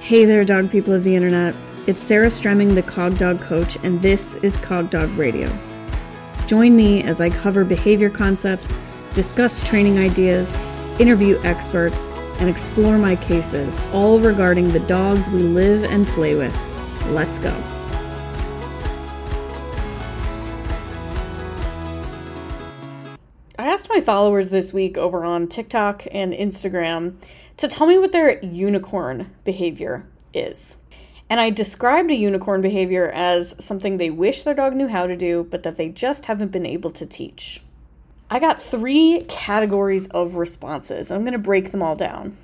Hey there, dog people of the internet. It's Sarah Stremming, the Cog Dog Coach, and this is Cog Dog Radio. Join me as I cover behavior concepts, discuss training ideas, interview experts, and explore my cases, all regarding the dogs we live and play with. Let's go. I asked my followers this week over on TikTok and Instagram to tell me what their unicorn behavior is. And I described a unicorn behavior as something they wish their dog knew how to do, but that they just haven't been able to teach. I got three categories of responses. I'm going to break them all down.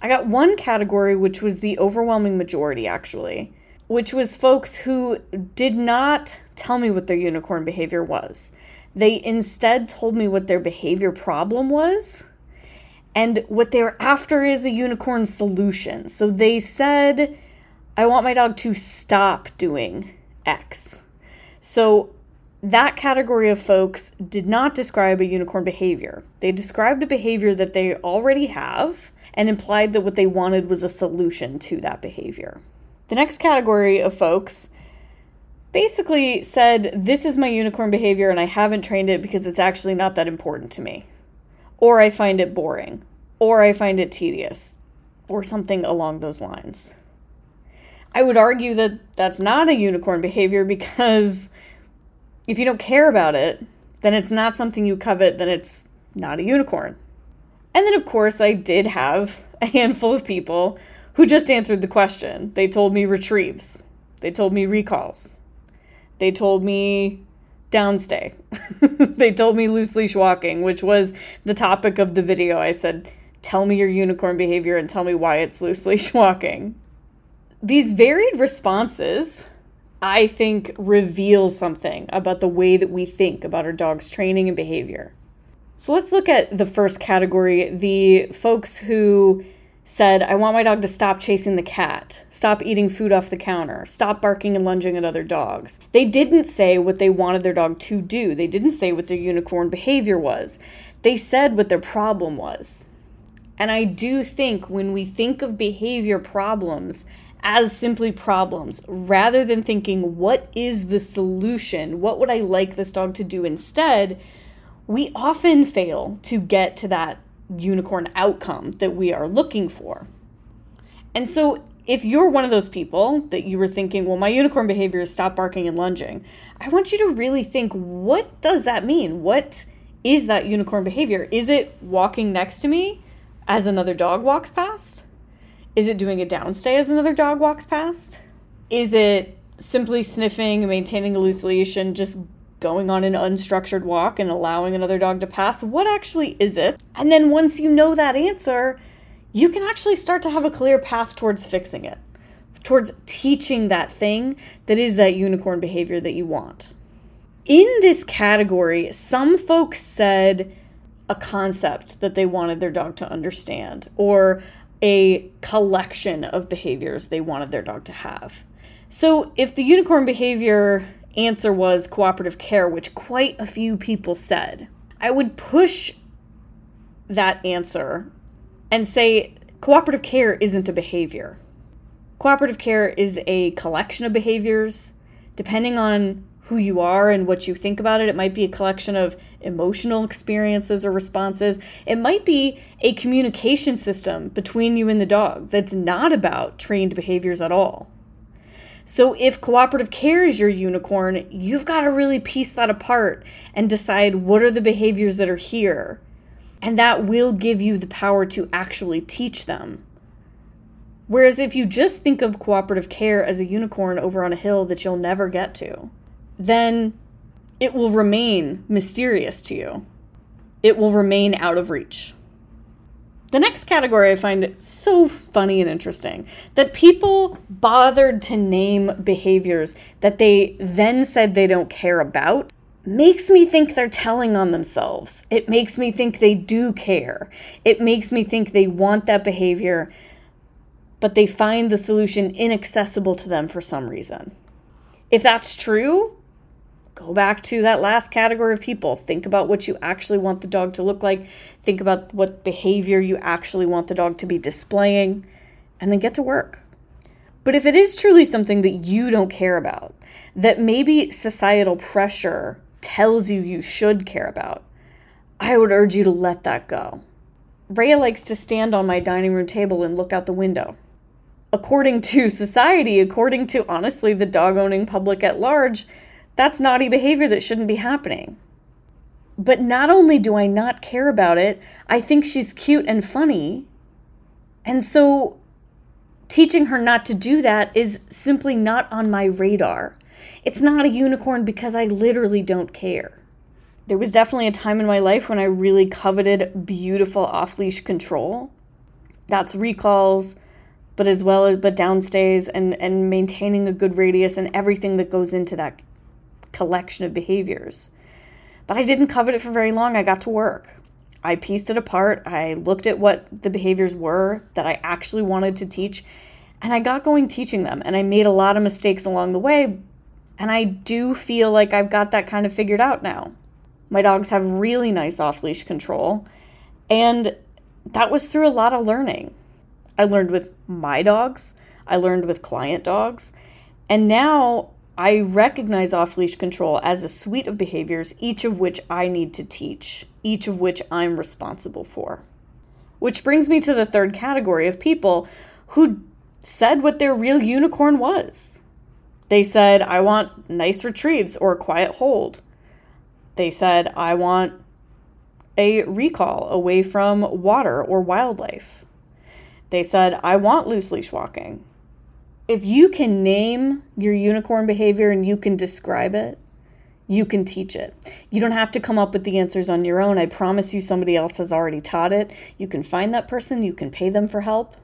I got one category, which was the overwhelming majority, actually, which was folks who did not tell me what their unicorn behavior was. They instead told me what their behavior problem was and what they're after is a unicorn solution. So they said, I want my dog to stop doing X. So that category of folks did not describe a unicorn behavior. They described a behavior that they already have and implied that what they wanted was a solution to that behavior. The next category of folks basically said, This is my unicorn behavior and I haven't trained it because it's actually not that important to me or I find it boring, or I find it tedious, or something along those lines. I would argue that that's not a unicorn behavior because if you don't care about it, then it's not something you covet, then it's not a unicorn. And then, of course, I did have a handful of people who just answered the question. They told me retrieves, they told me recalls, they told me downstay. they told me loose leash walking, which was the topic of the video. I said, Tell me your unicorn behavior and tell me why it's loose leash walking. These varied responses, I think, reveal something about the way that we think about our dog's training and behavior. So let's look at the first category the folks who said, I want my dog to stop chasing the cat, stop eating food off the counter, stop barking and lunging at other dogs. They didn't say what they wanted their dog to do. They didn't say what their unicorn behavior was. They said what their problem was. And I do think when we think of behavior problems as simply problems, rather than thinking, what is the solution? What would I like this dog to do instead? We often fail to get to that unicorn outcome that we are looking for. And so, if you're one of those people that you were thinking, well, my unicorn behavior is stop barking and lunging, I want you to really think, what does that mean? What is that unicorn behavior? Is it walking next to me as another dog walks past? Is it doing a downstay as another dog walks past? Is it simply sniffing and maintaining a loose leash and just going on an unstructured walk and allowing another dog to pass? What actually is it? And then once you know that answer, you can actually start to have a clear path towards fixing it, towards teaching that thing that is that unicorn behavior that you want. In this category, some folks said a concept that they wanted their dog to understand or a collection of behaviors they wanted their dog to have. So, if the unicorn behavior answer was cooperative care, which quite a few people said. I would push that answer and say cooperative care isn't a behavior. Cooperative care is a collection of behaviors. Depending on who you are and what you think about it, it might be a collection of emotional experiences or responses. It might be a communication system between you and the dog that's not about trained behaviors at all. So, if cooperative care is your unicorn, you've got to really piece that apart and decide what are the behaviors that are here. And that will give you the power to actually teach them. Whereas if you just think of cooperative care as a unicorn over on a hill that you'll never get to, then it will remain mysterious to you. It will remain out of reach. The next category I find so funny and interesting that people bothered to name behaviors that they then said they don't care about makes me think they're telling on themselves. It makes me think they do care. It makes me think they want that behavior, but they find the solution inaccessible to them for some reason. If that's true, go back to that last category of people. Think about what you actually want the dog to look like. Think about what behavior you actually want the dog to be displaying, and then get to work. But if it is truly something that you don't care about, that maybe societal pressure tells you you should care about, I would urge you to let that go. Rhea likes to stand on my dining room table and look out the window. According to society, according to honestly the dog owning public at large, that's naughty behavior that shouldn't be happening. But not only do I not care about it, I think she's cute and funny. And so teaching her not to do that is simply not on my radar. It's not a unicorn because I literally don't care. There was definitely a time in my life when I really coveted beautiful off leash control. That's recalls, but as well as but downstays and and maintaining a good radius and everything that goes into that collection of behaviors. But I didn't covet it for very long. I got to work. I pieced it apart. I looked at what the behaviors were that I actually wanted to teach, and I got going teaching them. And I made a lot of mistakes along the way, and I do feel like I've got that kind of figured out now. My dogs have really nice off leash control, and that was through a lot of learning. I learned with my dogs, I learned with client dogs, and now I recognize off leash control as a suite of behaviors, each of which I need to teach, each of which I'm responsible for. Which brings me to the third category of people who said what their real unicorn was. They said, I want nice retrieves or a quiet hold. They said, I want a recall away from water or wildlife. They said, I want loose leash walking if you can name your unicorn behavior and you can describe it, you can teach it. You don't have to come up with the answers on your own. I promise you, somebody else has already taught it. You can find that person, you can pay them for help.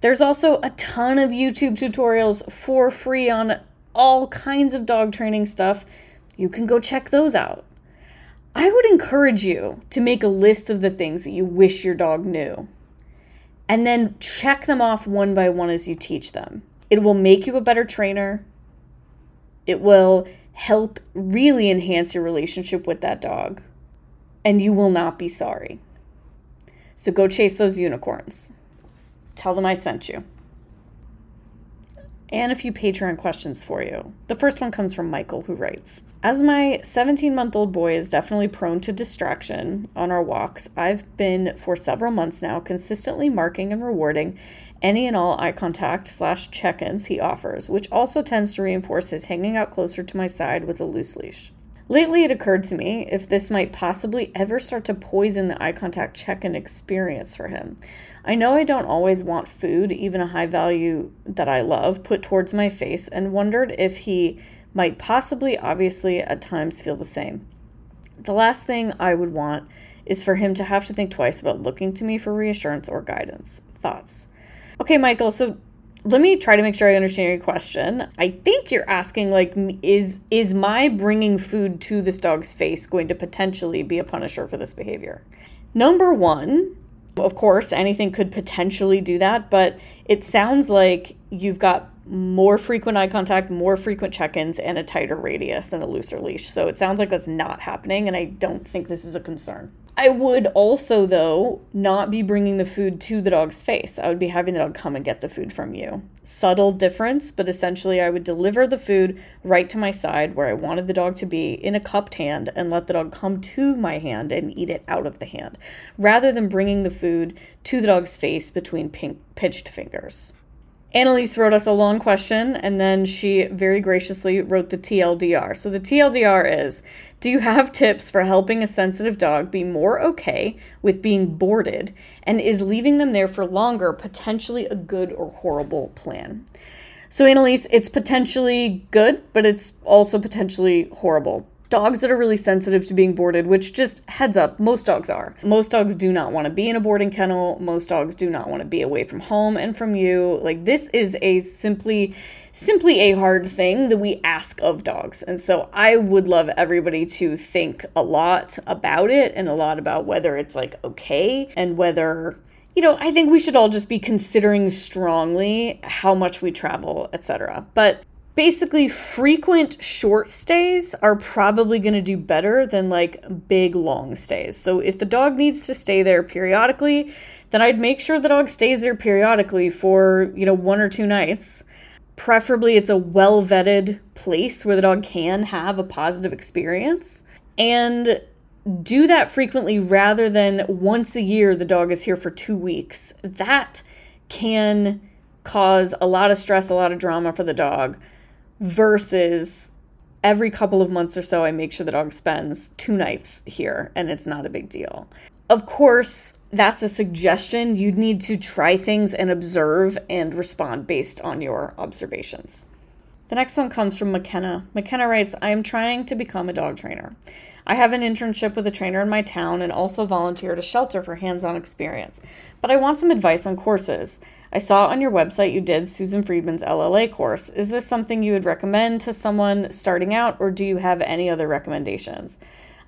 There's also a ton of YouTube tutorials for free on all kinds of dog training stuff. You can go check those out. I would encourage you to make a list of the things that you wish your dog knew and then check them off one by one as you teach them. It will make you a better trainer. It will help really enhance your relationship with that dog, and you will not be sorry. So go chase those unicorns. Tell them I sent you and a few Patreon questions for you. The first one comes from Michael, who writes As my 17 month old boy is definitely prone to distraction on our walks, I've been for several months now consistently marking and rewarding any and all eye contact slash check ins he offers, which also tends to reinforce his hanging out closer to my side with a loose leash. Lately, it occurred to me if this might possibly ever start to poison the eye contact check in experience for him. I know I don't always want food, even a high value that I love, put towards my face, and wondered if he might possibly, obviously, at times feel the same. The last thing I would want is for him to have to think twice about looking to me for reassurance or guidance. Thoughts? Okay, Michael, so let me try to make sure I understand your question. I think you're asking like is is my bringing food to this dog's face going to potentially be a punisher for this behavior? Number 1, of course, anything could potentially do that, but it sounds like you've got more frequent eye contact, more frequent check ins, and a tighter radius and a looser leash. So it sounds like that's not happening, and I don't think this is a concern. I would also, though, not be bringing the food to the dog's face. I would be having the dog come and get the food from you. Subtle difference, but essentially, I would deliver the food right to my side where I wanted the dog to be in a cupped hand and let the dog come to my hand and eat it out of the hand, rather than bringing the food to the dog's face between pink, pitched fingers. Annalise wrote us a long question and then she very graciously wrote the TLDR. So the TLDR is Do you have tips for helping a sensitive dog be more okay with being boarded? And is leaving them there for longer potentially a good or horrible plan? So, Annalise, it's potentially good, but it's also potentially horrible dogs that are really sensitive to being boarded, which just heads up, most dogs are. Most dogs do not want to be in a boarding kennel. Most dogs do not want to be away from home and from you. Like this is a simply simply a hard thing that we ask of dogs. And so I would love everybody to think a lot about it and a lot about whether it's like okay and whether you know, I think we should all just be considering strongly how much we travel, etc. But basically frequent short stays are probably going to do better than like big long stays. So if the dog needs to stay there periodically, then I'd make sure the dog stays there periodically for, you know, one or two nights. Preferably it's a well-vetted place where the dog can have a positive experience and do that frequently rather than once a year the dog is here for 2 weeks. That can cause a lot of stress, a lot of drama for the dog versus every couple of months or so, I make sure the dog spends two nights here and it's not a big deal. Of course, that's a suggestion. You'd need to try things and observe and respond based on your observations. The next one comes from McKenna. McKenna writes I am trying to become a dog trainer. I have an internship with a trainer in my town and also volunteer at a shelter for hands on experience. But I want some advice on courses. I saw on your website you did Susan Friedman's LLA course. Is this something you would recommend to someone starting out, or do you have any other recommendations?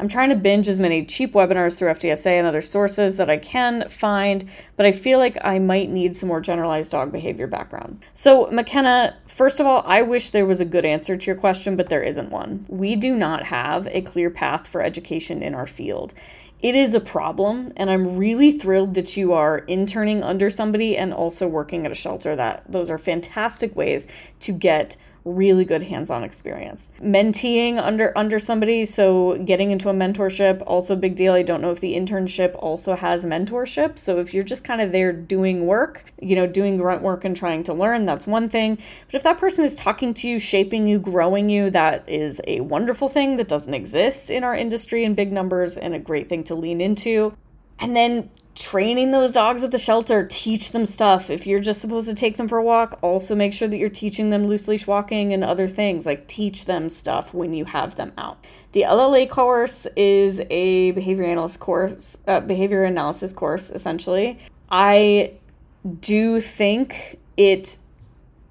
I'm trying to binge as many cheap webinars through FDSA and other sources that I can find, but I feel like I might need some more generalized dog behavior background. So, McKenna, first of all, I wish there was a good answer to your question, but there isn't one. We do not have a clear path for education in our field it is a problem and i'm really thrilled that you are interning under somebody and also working at a shelter that those are fantastic ways to get really good hands-on experience. Menteeing under under somebody, so getting into a mentorship, also big deal. I don't know if the internship also has mentorship. So if you're just kind of there doing work, you know, doing grunt work and trying to learn, that's one thing. But if that person is talking to you, shaping you, growing you, that is a wonderful thing that doesn't exist in our industry in big numbers and a great thing to lean into. And then training those dogs at the shelter, teach them stuff. If you're just supposed to take them for a walk, also make sure that you're teaching them loose leash walking and other things. Like teach them stuff when you have them out. The LLA course is a behavior analysis course, uh, behavior analysis course essentially. I do think it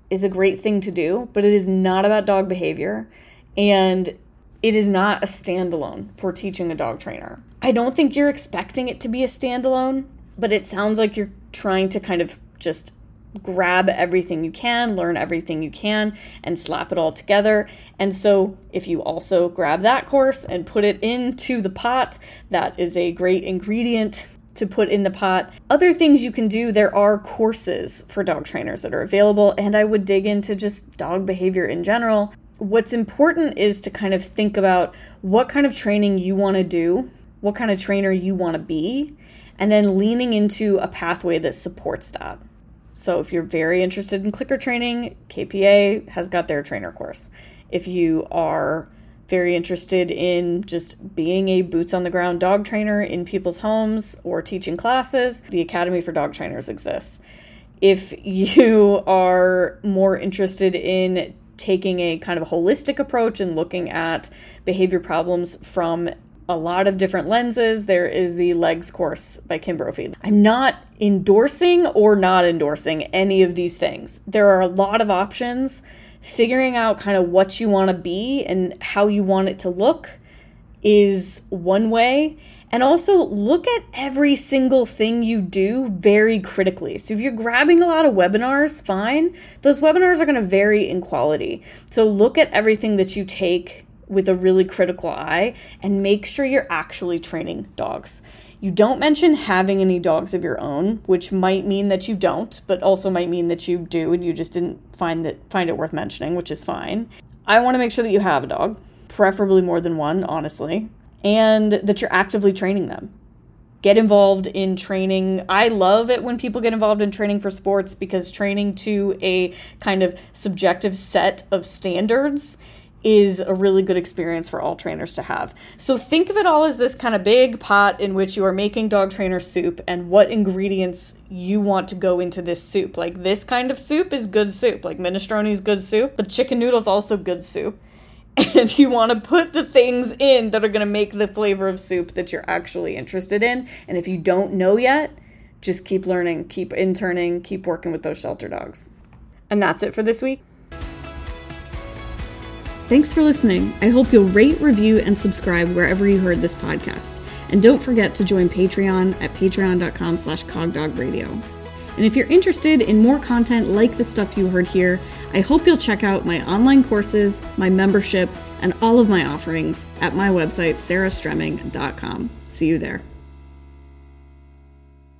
is a great thing to do, but it is not about dog behavior and it is not a standalone for teaching a dog trainer. I don't think you're expecting it to be a standalone, but it sounds like you're trying to kind of just grab everything you can, learn everything you can, and slap it all together. And so, if you also grab that course and put it into the pot, that is a great ingredient to put in the pot. Other things you can do, there are courses for dog trainers that are available, and I would dig into just dog behavior in general. What's important is to kind of think about what kind of training you want to do what kind of trainer you want to be, and then leaning into a pathway that supports that. So, if you're very interested in clicker training, KPA has got their trainer course. If you are very interested in just being a boots on the ground dog trainer in people's homes or teaching classes, the Academy for Dog Trainers exists. If you are more interested in taking a kind of holistic approach and looking at behavior problems from a lot of different lenses. There is the legs course by Kim Brophy. I'm not endorsing or not endorsing any of these things. There are a lot of options. Figuring out kind of what you want to be and how you want it to look is one way. And also look at every single thing you do very critically. So if you're grabbing a lot of webinars, fine. Those webinars are going to vary in quality. So look at everything that you take with a really critical eye and make sure you're actually training dogs. You don't mention having any dogs of your own, which might mean that you don't, but also might mean that you do and you just didn't find that find it worth mentioning, which is fine. I want to make sure that you have a dog, preferably more than one, honestly, and that you're actively training them. Get involved in training. I love it when people get involved in training for sports because training to a kind of subjective set of standards is a really good experience for all trainers to have. So think of it all as this kind of big pot in which you are making dog trainer soup and what ingredients you want to go into this soup. Like this kind of soup is good soup, like minestrone is good soup, but chicken noodles also good soup. And you want to put the things in that are going to make the flavor of soup that you're actually interested in. And if you don't know yet, just keep learning, keep interning, keep working with those shelter dogs. And that's it for this week. Thanks for listening. I hope you'll rate, review, and subscribe wherever you heard this podcast. And don't forget to join Patreon at patreon.com slash cogdogradio. And if you're interested in more content like the stuff you heard here, I hope you'll check out my online courses, my membership, and all of my offerings at my website, sarahstremming.com. See you there.